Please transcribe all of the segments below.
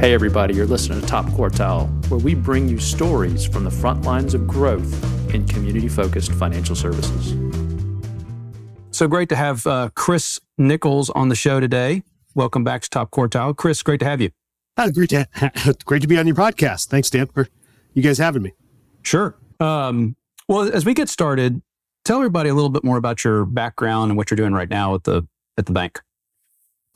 Hey, everybody, you're listening to Top Quartile, where we bring you stories from the front lines of growth in community focused financial services. So great to have uh, Chris Nichols on the show today. Welcome back to Top Quartile. Chris, great to have you. Uh, great, to, great to be on your podcast. Thanks, Dan, for you guys having me. Sure. Um, well, as we get started, tell everybody a little bit more about your background and what you're doing right now at the at the bank.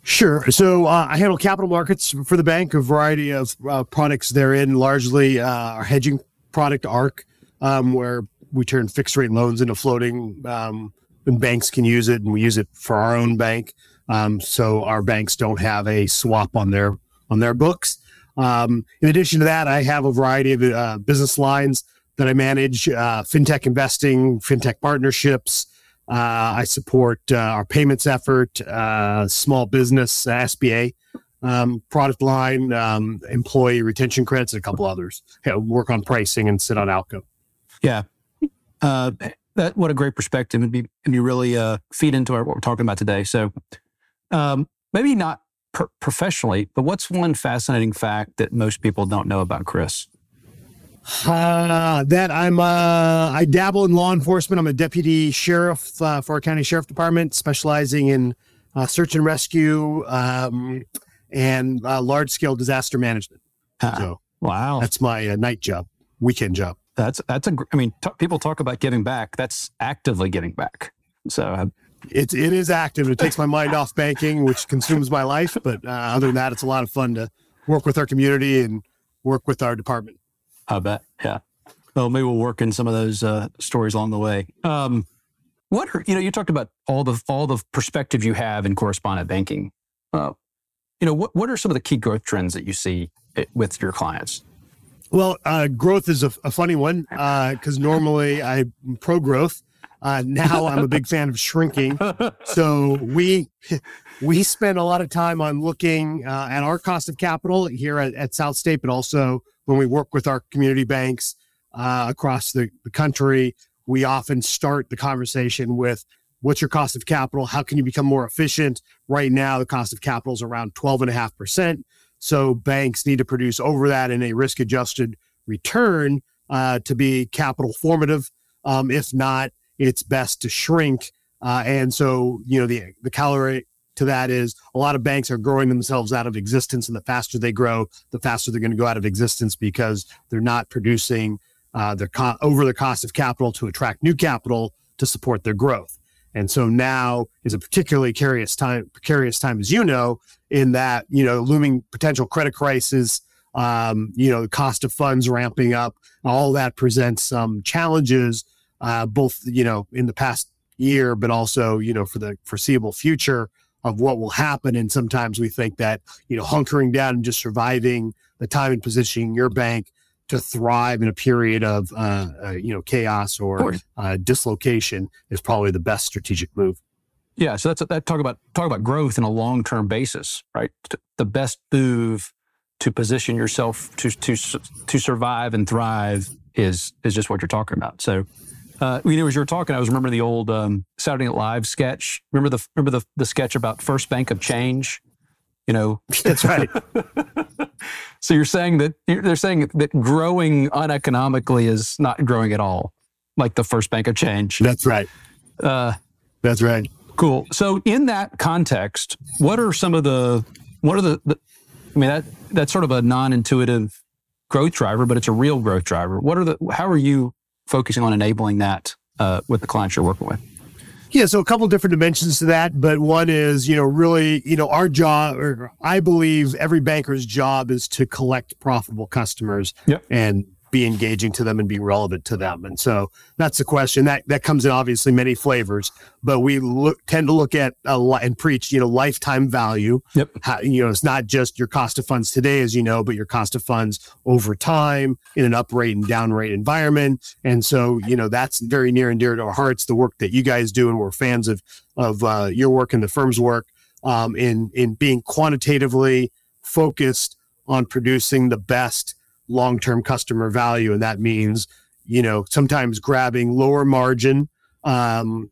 Sure. So uh, I handle capital markets for the bank, a variety of uh, products therein, largely uh, our hedging product ARC, um, where we turn fixed rate loans into floating, um, and banks can use it, and we use it for our own bank. Um, so our banks don't have a swap on their on their books. Um, in addition to that, I have a variety of uh, business lines that I manage uh, fintech investing, fintech partnerships. Uh, I support uh, our payments effort, uh, small business, SBA um, product line, um, employee retention credits, and a couple others. work on pricing and sit on Alco. Yeah. Uh, that what a great perspective and be and be really feed into our, what we're talking about today. So um, maybe not professionally, but what's one fascinating fact that most people don't know about Chris? Uh, that I'm, uh, I dabble in law enforcement. I'm a deputy sheriff uh, for our county sheriff department, specializing in uh, search and rescue um, and uh, large scale disaster management. so, wow, that's my uh, night job, weekend job. That's that's a. I mean, t- people talk about giving back. That's actively giving back. So it's it is active. It takes my mind off banking, which consumes my life. But other than that, it's a lot of fun to work with our community and work with our department. I bet. Yeah. Well, maybe we'll work in some of those uh, stories along the way. Um, what are, you know, you talked about all the all the perspective you have in correspondent banking. Uh, you know, what what are some of the key growth trends that you see eh, with your clients? Well, uh, growth is a, a funny one because uh, normally I'm pro growth. Uh, now I'm a big fan of shrinking. So we we spend a lot of time on looking uh, at our cost of capital here at, at SouthState, but also when we work with our community banks uh, across the, the country, we often start the conversation with what's your cost of capital? How can you become more efficient? Right now, the cost of capital is around 12.5%. So banks need to produce over that in a risk adjusted return uh, to be capital formative. Um, if not, it's best to shrink. Uh, and so, you know, the, the calorie, to that is a lot of banks are growing themselves out of existence, and the faster they grow, the faster they're going to go out of existence because they're not producing uh, their co- over the cost of capital to attract new capital to support their growth. And so now is a particularly precarious time, precarious time, as you know, in that you know looming potential credit crisis, um, you know, the cost of funds ramping up, all that presents some challenges, uh, both you know in the past year, but also you know for the foreseeable future of what will happen. And sometimes we think that, you know, hunkering down and just surviving the time and positioning your bank to thrive in a period of, uh, uh, you know, chaos or uh, dislocation is probably the best strategic move. Yeah, so that's that talk about talk about growth in a long term basis, right? The best move to position yourself to to to survive and thrive is is just what you're talking about. So uh, you know, as you were talking, I was remembering the old um, Saturday Night Live sketch. Remember the remember the the sketch about First Bank of Change? You know, that's right. so you're saying that they're saying that growing uneconomically is not growing at all, like the First Bank of Change. That's right. Uh, that's right. Cool. So in that context, what are some of the what are the, the I mean that that's sort of a non-intuitive growth driver, but it's a real growth driver. What are the how are you focusing on enabling that uh, with the clients you're working with? Yeah, so a couple different dimensions to that, but one is, you know, really, you know, our job, or I believe every banker's job is to collect profitable customers yep. and be engaging to them and be relevant to them. And so that's the question that that comes in obviously many flavors, but we look tend to look at a lot and preach, you know, lifetime value. Yep. How, you know, it's not just your cost of funds today, as you know, but your cost of funds over time in an up rate and down rate environment. And so, you know, that's very near and dear to our hearts. The work that you guys do, and we're fans of of uh, your work and the firm's work um, in in being quantitatively focused on producing the best long-term customer value and that means you know sometimes grabbing lower margin um,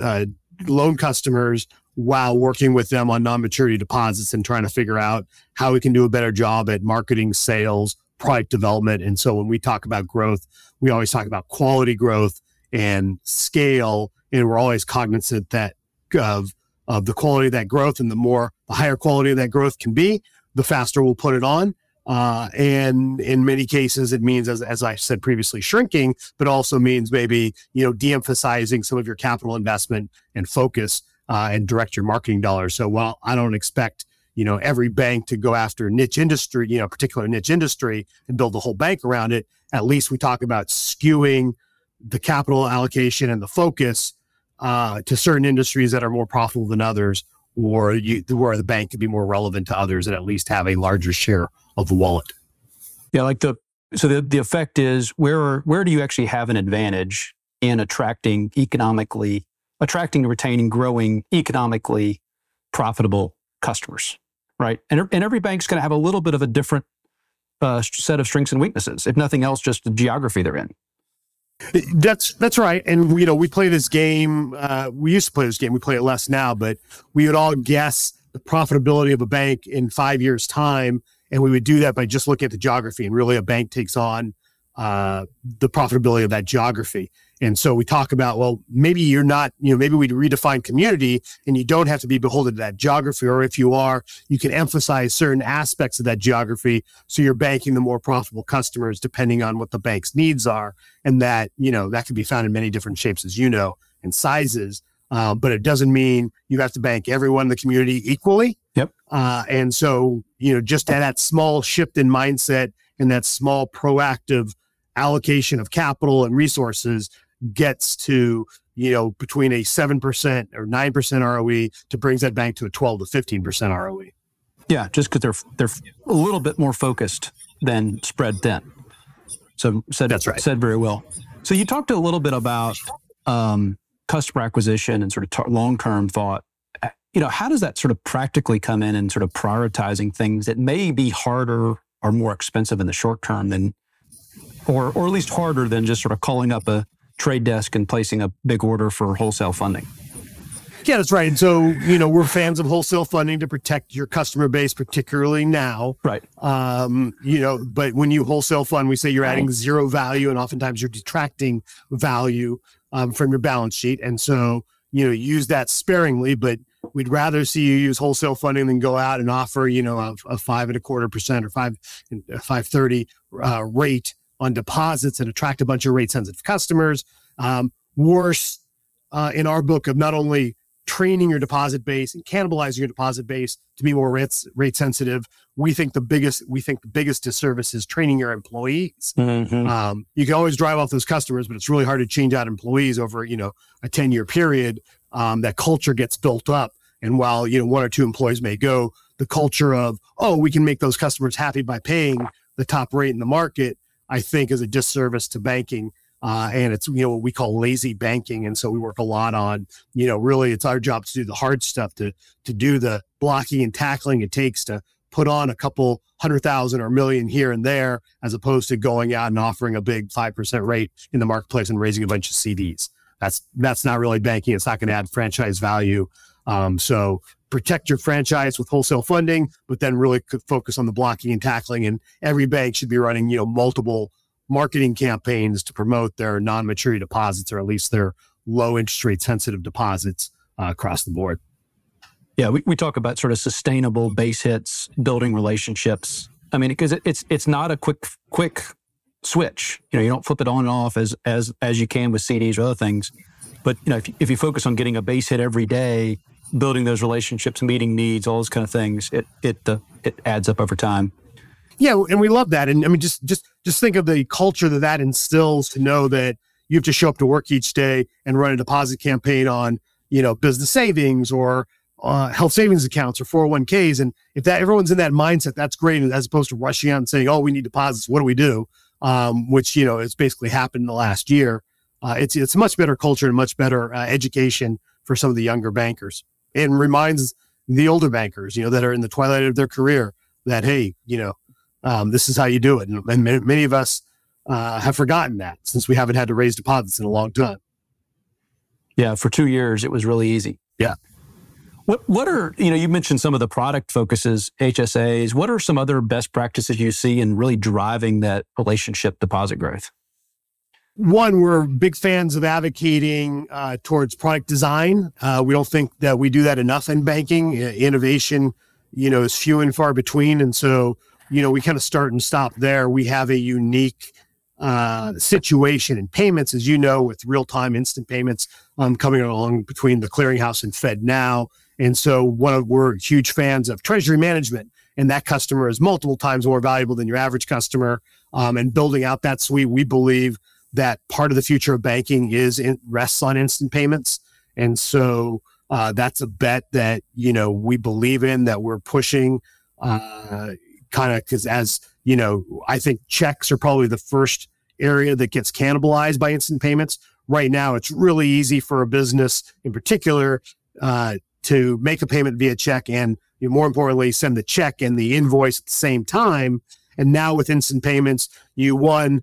uh, loan customers while working with them on non-maturity deposits and trying to figure out how we can do a better job at marketing, sales, product development. And so when we talk about growth, we always talk about quality growth and scale, and we're always cognizant that of of the quality of that growth, and the more the higher quality of that growth can be, the faster we'll put it on. Uh, and in many cases, it means, as, as I said previously, shrinking, but also means maybe you know de-emphasizing some of your capital investment and focus uh, and direct your marketing dollars. So while I don't expect you know every bank to go after niche industry, you know, particular niche industry and build the whole bank around it, at least we talk about skewing the capital allocation and the focus uh, to certain industries that are more profitable than others, or you, where the bank could be more relevant to others and at least have a larger share of the wallet. Yeah, like the so the, the effect is where where do you actually have an advantage in attracting economically attracting, retaining, growing economically profitable customers, right? And, and every bank's going to have a little bit of a different uh, set of strengths and weaknesses. If nothing else, just the geography they're in. That's that's right, and you know we play this game. Uh, we used to play this game. We play it less now, but we would all guess the profitability of a bank in five years' time, and we would do that by just looking at the geography. And really, a bank takes on uh, the profitability of that geography. And so we talk about, well, maybe you're not, you know, maybe we redefine community and you don't have to be beholden to that geography. Or if you are, you can emphasize certain aspects of that geography. So you're banking the more profitable customers depending on what the bank's needs are. And that, you know, that can be found in many different shapes, as you know, and sizes. Uh, but it doesn't mean you have to bank everyone in the community equally. Uh, and so, you know, just that small shift in mindset and that small proactive allocation of capital and resources gets to you know between a 7% or 9% ROE to brings that bank to a 12 to 15% ROE. Yeah, just cuz they're they're a little bit more focused than spread thin. So said That's right. said very well. So you talked a little bit about um, customer acquisition and sort of t- long-term thought. You know, how does that sort of practically come in and sort of prioritizing things that may be harder or more expensive in the short term than or or at least harder than just sort of calling up a trade desk and placing a big order for wholesale funding. Yeah, that's right. And so, you know, we're fans of wholesale funding to protect your customer base, particularly now. Right. Um, you know, but when you wholesale fund, we say you're adding zero value and oftentimes you're detracting value um, from your balance sheet. And so, you know, use that sparingly, but we'd rather see you use wholesale funding than go out and offer, you know, a, a five and a quarter percent or five, five thirty uh, rate on deposits and attract a bunch of rate sensitive customers. Um, worse, uh, in our book, of not only training your deposit base and cannibalizing your deposit base to be more rate, rate sensitive. We think the biggest we think the biggest disservice is training your employees. Mm-hmm. Um, you can always drive off those customers, but it's really hard to change out employees over you know a ten year period. Um, that culture gets built up, and while you know one or two employees may go, the culture of oh we can make those customers happy by paying the top rate in the market I think is a disservice to banking. Uh, and it's you know what we call lazy banking, and so we work a lot on you know really it's our job to do the hard stuff to to do the blocking and tackling it takes to put on a couple hundred thousand or million here and there, as opposed to going out and offering a big five percent rate in the marketplace and raising a bunch of CDs. That's that's not really banking. It's not going to add franchise value. Um, so protect your franchise with wholesale funding, but then really focus on the blocking and tackling. And every bank should be running, you know, multiple marketing campaigns to promote their non-maturity deposits or at least their low interest rate sensitive deposits uh, across the board. Yeah, we, we talk about sort of sustainable base hits, building relationships. I mean, because it, it's it's not a quick quick switch. You know, you don't flip it on and off as as as you can with CDs or other things. But you know, if if you focus on getting a base hit every day, building those relationships, meeting needs, all those kind of things, it it uh, it adds up over time. Yeah, and we love that. And I mean, just just just think of the culture that that instills to know that you have to show up to work each day and run a deposit campaign on you know business savings or uh, health savings accounts or 401ks. And if that everyone's in that mindset, that's great. As opposed to rushing out and saying, "Oh, we need deposits. What do we do?" Um, which you know has basically happened in the last year. Uh, it's it's a much better culture and much better uh, education for some of the younger bankers and reminds the older bankers, you know, that are in the twilight of their career that, hey, you know, um, this is how you do it. And, and many of us uh, have forgotten that since we haven't had to raise deposits in a long time. Yeah, for two years, it was really easy. Yeah. What what are you know you mentioned some of the product focuses HSAs. What are some other best practices you see in really driving that relationship deposit growth? One, we're big fans of advocating uh, towards product design. Uh, we don't think that we do that enough in banking. Innovation, you know, is few and far between, and so you know we kind of start and stop there. We have a unique uh, situation in payments, as you know, with real time instant payments um, coming along between the clearinghouse and FedNow. And so one of we're huge fans of treasury management, and that customer is multiple times more valuable than your average customer. Um, and building out that suite, we believe that part of the future of banking is in, rests on instant payments. And so uh, that's a bet that you know we believe in that we're pushing, uh, kind of because as you know, I think checks are probably the first area that gets cannibalized by instant payments. Right now, it's really easy for a business, in particular, uh, to make a payment via check and you know, more importantly, send the check and the invoice at the same time. And now with instant payments, you won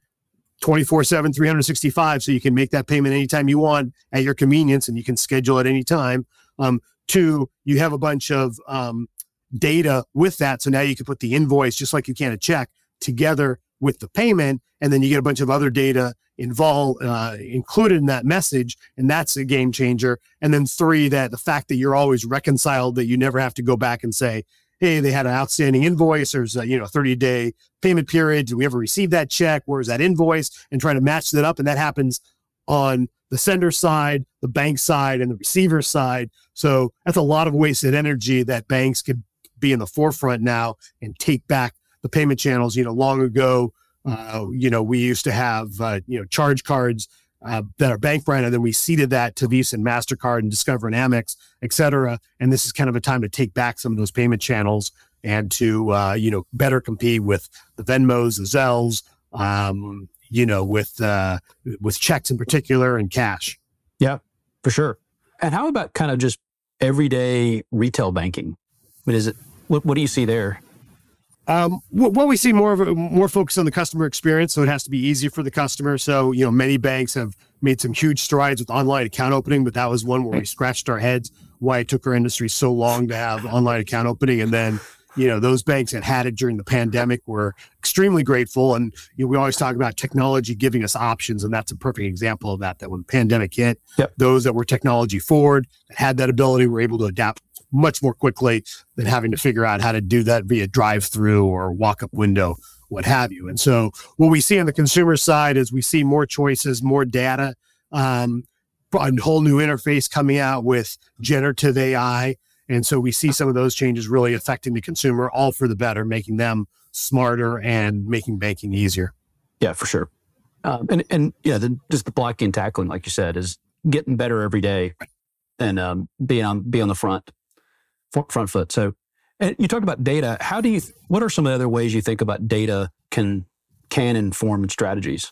24 7, 365. So you can make that payment anytime you want at your convenience and you can schedule it anytime. Um, two, you have a bunch of um, data with that. So now you can put the invoice, just like you can a check, together with the payment. And then you get a bunch of other data involved, uh, included in that message. And that's a game changer. And then three, that the fact that you're always reconciled, that you never have to go back and say, hey, they had an outstanding invoice. There's a you know 30 day payment period. Do we ever receive that check? Where's that invoice? And trying to match that up, and that happens on the sender side, the bank side, and the receiver side. So that's a lot of wasted energy that banks could be in the forefront now and take back the payment channels. You know, long ago, uh, you know, we used to have uh, you know charge cards uh, that are bank brand, and then we ceded that to Visa and Mastercard and Discover and Amex, et cetera. And this is kind of a time to take back some of those payment channels and to uh, you know better compete with the Venmos, the Zelles, um, you know, with uh, with checks in particular and cash. Yeah, for sure. And how about kind of just everyday retail banking? What is it? What, what do you see there? Um, what we see more of a, more focus on the customer experience, so it has to be easy for the customer. So you know, many banks have made some huge strides with online account opening, but that was one where we scratched our heads why it took our industry so long to have online account opening, and then you know those banks that had it during the pandemic were extremely grateful and you know, we always talk about technology giving us options and that's a perfect example of that that when the pandemic hit yep. those that were technology forward that had that ability were able to adapt much more quickly than having to figure out how to do that via drive through or walk up window, what have you. And so what we see on the consumer side is we see more choices, more data, um, a whole new interface coming out with generative AI. And so we see some of those changes really affecting the consumer, all for the better, making them smarter and making banking easier. Yeah, for sure. Um, and and yeah, the, just the blocking and tackling, like you said, is getting better every day, and um, being on be on the front front foot. So, you talked about data. How do you? What are some of the other ways you think about data can can inform strategies?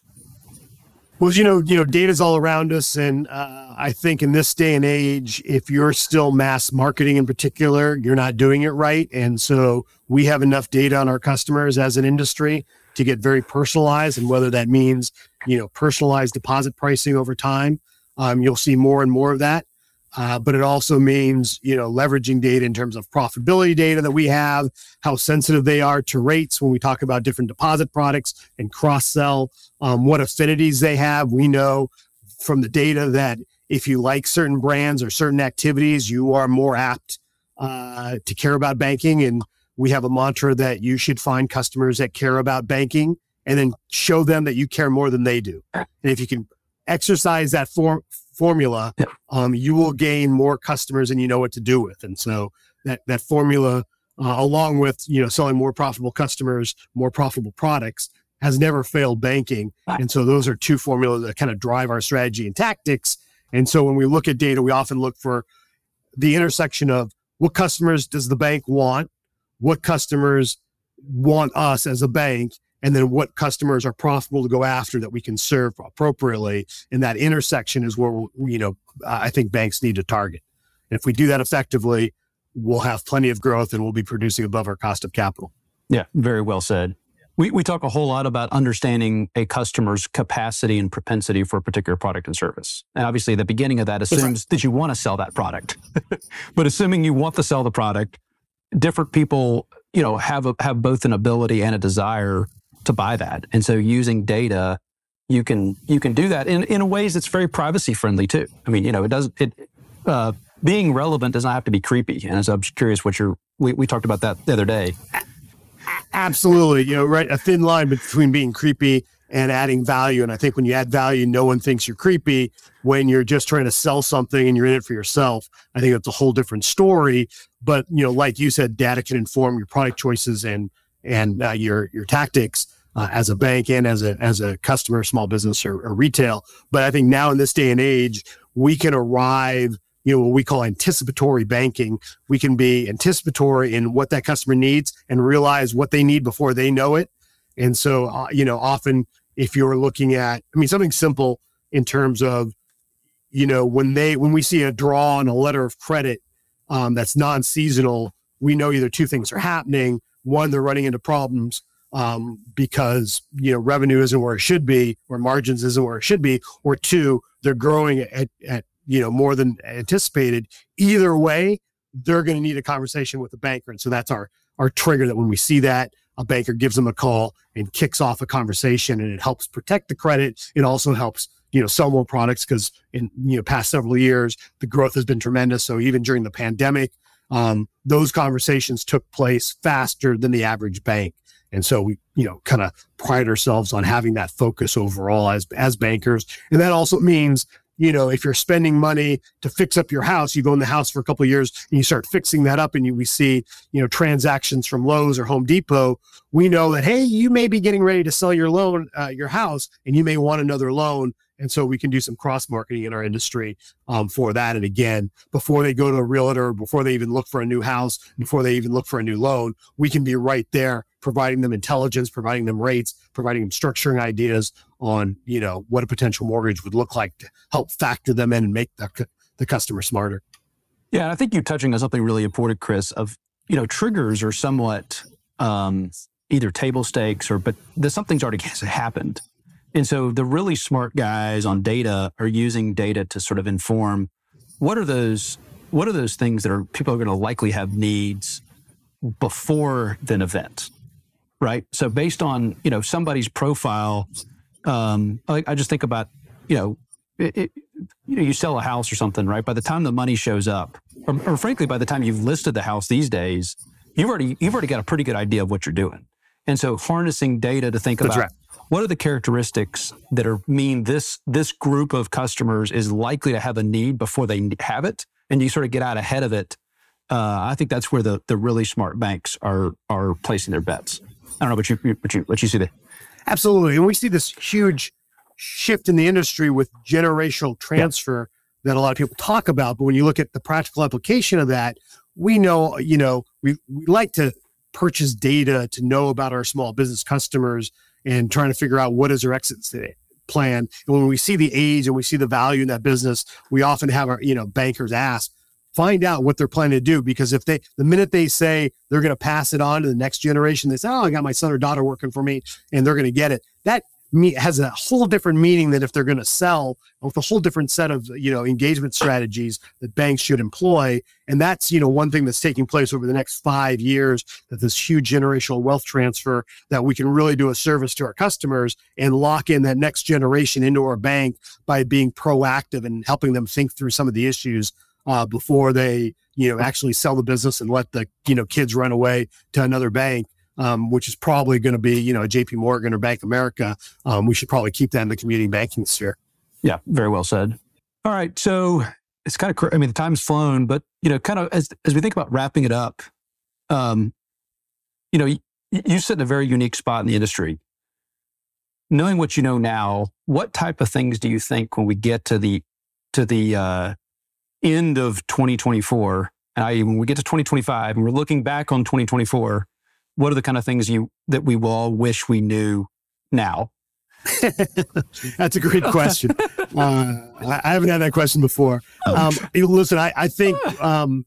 Well, you know, you know, data's all around us, and uh, I think in this day and age, if you're still mass marketing in particular, you're not doing it right. And so, we have enough data on our customers as an industry to get very personalized, and whether that means you know personalized deposit pricing over time, um, you'll see more and more of that. Uh, but it also means you know leveraging data in terms of profitability data that we have how sensitive they are to rates when we talk about different deposit products and cross sell um, what affinities they have. We know from the data that if you like certain brands or certain activities you are more apt uh, to care about banking. And we have a mantra that you should find customers that care about banking and then show them that you care more than they do. And if you can exercise that form formula, yeah. um, you will gain more customers and you know what to do with. And so that that formula, uh, along with you know selling more profitable customers, more profitable products, has never failed banking. And so those are two formulas that kind of drive our strategy and tactics. And so when we look at data, we often look for the intersection of what customers does the bank want, what customers want us as a bank, and then what customers are profitable to go after that we can serve appropriately. And that intersection is where, you know, I think banks need to target. And if we do that effectively, we'll have plenty of growth and we'll be producing above our cost of capital. Yeah, very well said. we, we talk a whole lot about understanding a customer's capacity and propensity for a particular product and service. And obviously, the beginning of that assumes that you want to sell that product. but assuming you want to sell the product, different people, you know, have a, have both an ability and a desire to buy that. And so, using data, you can you can do that in in ways that's very privacy friendly too. I mean, you know, it doesn't it. Uh, being relevant does not have to be creepy. And as I'm curious what you're, we, we talked about that the other day. Absolutely. You know, right. A thin line between being creepy and adding value. And I think when you add value, no one thinks you're creepy. When you're just trying to sell something and you're in it for yourself, I think that's a whole different story. But you know, like you said, data can inform your product choices and and uh, your your tactics uh, as a bank and as a as a customer, small business or, or retail. But I think now in this day and age, we can arrive you know what we call anticipatory banking we can be anticipatory in what that customer needs and realize what they need before they know it and so uh, you know often if you're looking at i mean something simple in terms of you know when they when we see a draw on a letter of credit um, that's non-seasonal we know either two things are happening one they're running into problems um, because you know revenue isn't where it should be or margins isn't where it should be or two they're growing at, at you know, more than anticipated. Either way, they're going to need a conversation with the banker. And so that's our, our trigger that when we see that, a banker gives them a call and kicks off a conversation and it helps protect the credit. It also helps, you know, sell more products because in, you know, past several years, the growth has been tremendous. So even during the pandemic, um, those conversations took place faster than the average bank. And so we, you know, kind of pride ourselves on having that focus overall as, as bankers. And that also means you know, if you're spending money to fix up your house, you go in the house for a couple of years and you start fixing that up and you, we see, you know, transactions from Lowe's or Home Depot, we know that, hey, you may be getting ready to sell your loan, uh, your house, and you may want another loan. And so we can do some cross marketing in our industry um, for that. And again, before they go to a realtor, before they even look for a new house, before they even look for a new loan, we can be right there providing them intelligence, providing them rates, providing them structuring ideas on, you know, what a potential mortgage would look like to help factor them in and make the, the customer smarter. Yeah. I think you're touching on something really important, Chris, of, you know, triggers are somewhat um, either table stakes or, but something's already happened and so the really smart guys on data are using data to sort of inform what are those what are those things that are people are going to likely have needs before an event, right? So based on you know somebody's profile, um, I, I just think about you know it, it, you know you sell a house or something, right? By the time the money shows up, or, or frankly, by the time you've listed the house these days, you've already you've already got a pretty good idea of what you're doing. And so harnessing data to think That's about right what are the characteristics that are mean this this group of customers is likely to have a need before they have it, and you sort of get out ahead of it? Uh, I think that's where the the really smart banks are are placing their bets. I don't know, but you what you what you see there. Absolutely, and we see this huge shift in the industry with generational transfer yeah. that a lot of people talk about. But when you look at the practical application of that, we know you know we, we like to purchase data to know about our small business customers and trying to figure out what is their exit plan. And when we see the age and we see the value in that business, we often have our, you know, bankers ask, find out what they're planning to do. Because if they, the minute they say they're going to pass it on to the next generation, they say, oh, I got my son or daughter working for me and they're going to get it. That has a whole different meaning than if they're going to sell with a whole different set of you know engagement strategies that banks should employ and that's you know one thing that's taking place over the next five years that this huge generational wealth transfer that we can really do a service to our customers and lock in that next generation into our bank by being proactive and helping them think through some of the issues uh, before they you know actually sell the business and let the you know kids run away to another bank um, which is probably going to be, you know, JP Morgan or Bank America. Um, we should probably keep that in the community banking sphere. Yeah, very well said. All right. So it's kind of, I mean, the time's flown, but, you know, kind of as, as we think about wrapping it up, um, you know, you, you sit in a very unique spot in the industry. Knowing what you know now, what type of things do you think when we get to the to the uh, end of 2024, and I when we get to 2025 and we're looking back on 2024, what are the kind of things you that we will all wish we knew now? That's a great question. Uh, I haven't had that question before. Oh. Um, listen, I, I think um,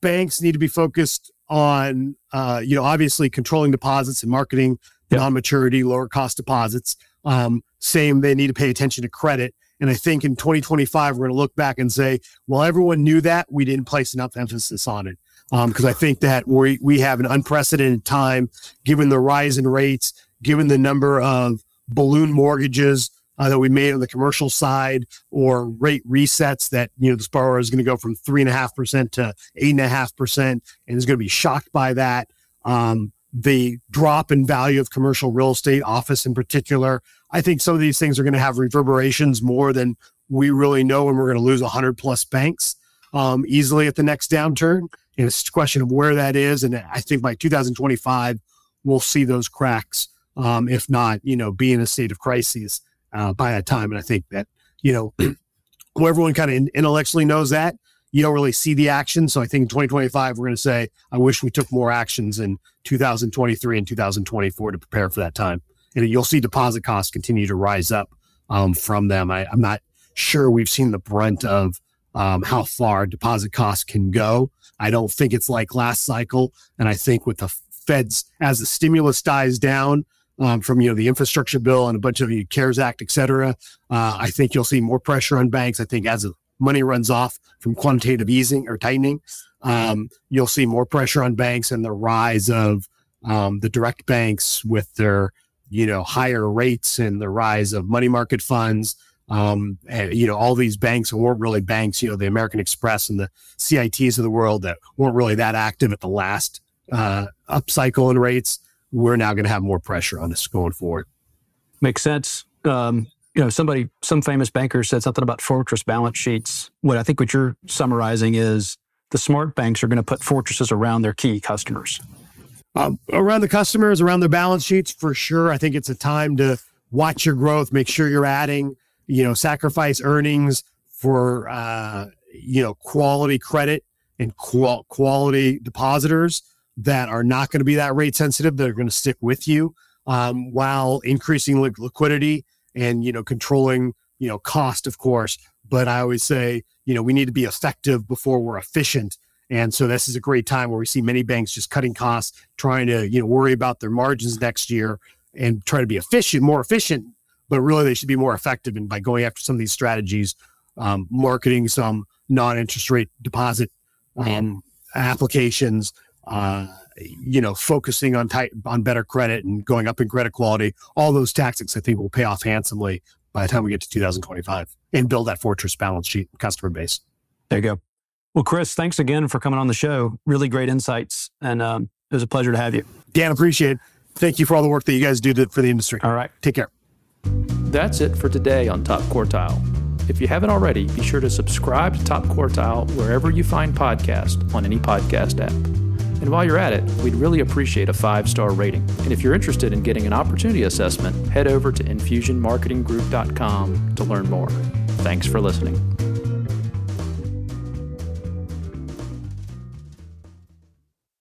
banks need to be focused on, uh, you know, obviously controlling deposits and marketing yep. non-maturity, lower cost deposits. Um, same, they need to pay attention to credit. And I think in 2025, we're going to look back and say, well, everyone knew that. We didn't place enough emphasis on it. Because um, I think that we, we have an unprecedented time, given the rise in rates, given the number of balloon mortgages uh, that we made on the commercial side or rate resets that, you know, this borrower is going to go from three and a half percent to eight and a half percent and is going to be shocked by that. Um, the drop in value of commercial real estate, office in particular. I think some of these things are going to have reverberations more than we really know, and we're going to lose 100 plus banks um, easily at the next downturn. And it's a question of where that is. And I think by 2025, we'll see those cracks, um, if not, you know, be in a state of crisis uh, by that time. And I think that, you know, everyone kind of intellectually knows that you don't really see the action. So I think in 2025, we're going to say, I wish we took more actions in 2023 and 2024 to prepare for that time. And you'll see deposit costs continue to rise up um, from them. I, am not sure we've seen the brunt of um, how far deposit costs can go. I don't think it's like last cycle. And I think with the Feds, as the stimulus dies down, um, from you know the infrastructure bill and a bunch of the CARES Act, et cetera. Uh, I think you'll see more pressure on banks. I think as money runs off from quantitative easing or tightening, um, you'll see more pressure on banks and the rise of um, the direct banks with their you know higher rates and the rise of money market funds. Um, and, you know all these banks weren't really banks. You know the American Express and the CITs of the world that weren't really that active at the last uh, upcycle in rates. We're now going to have more pressure on us going forward. Makes sense. Um, you know, somebody, some famous banker said something about fortress balance sheets. What I think what you're summarizing is the smart banks are going to put fortresses around their key customers. Um, around the customers, around their balance sheets, for sure. I think it's a time to watch your growth, make sure you're adding, you know, sacrifice earnings for, uh, you know, quality credit and qual- quality depositors that are not going to be that rate sensitive, that are going to stick with you um, while increasing li- liquidity and you know controlling you know cost of course but i always say you know we need to be effective before we're efficient and so this is a great time where we see many banks just cutting costs trying to you know worry about their margins next year and try to be efficient more efficient but really they should be more effective and by going after some of these strategies um, marketing some non-interest rate deposit um, applications uh, you know, focusing on tight on better credit and going up in credit quality, all those tactics I think will pay off handsomely by the time we get to 2025 and build that fortress balance sheet customer base. There you go. Well, Chris, thanks again for coming on the show. Really great insights, and um, it was a pleasure to have you. Dan, appreciate it. Thank you for all the work that you guys do to, for the industry. All right, take care. That's it for today on Top Quartile. If you haven't already, be sure to subscribe to Top Quartile wherever you find podcasts on any podcast app. And while you're at it, we'd really appreciate a five star rating. And if you're interested in getting an opportunity assessment, head over to infusionmarketinggroup.com to learn more. Thanks for listening.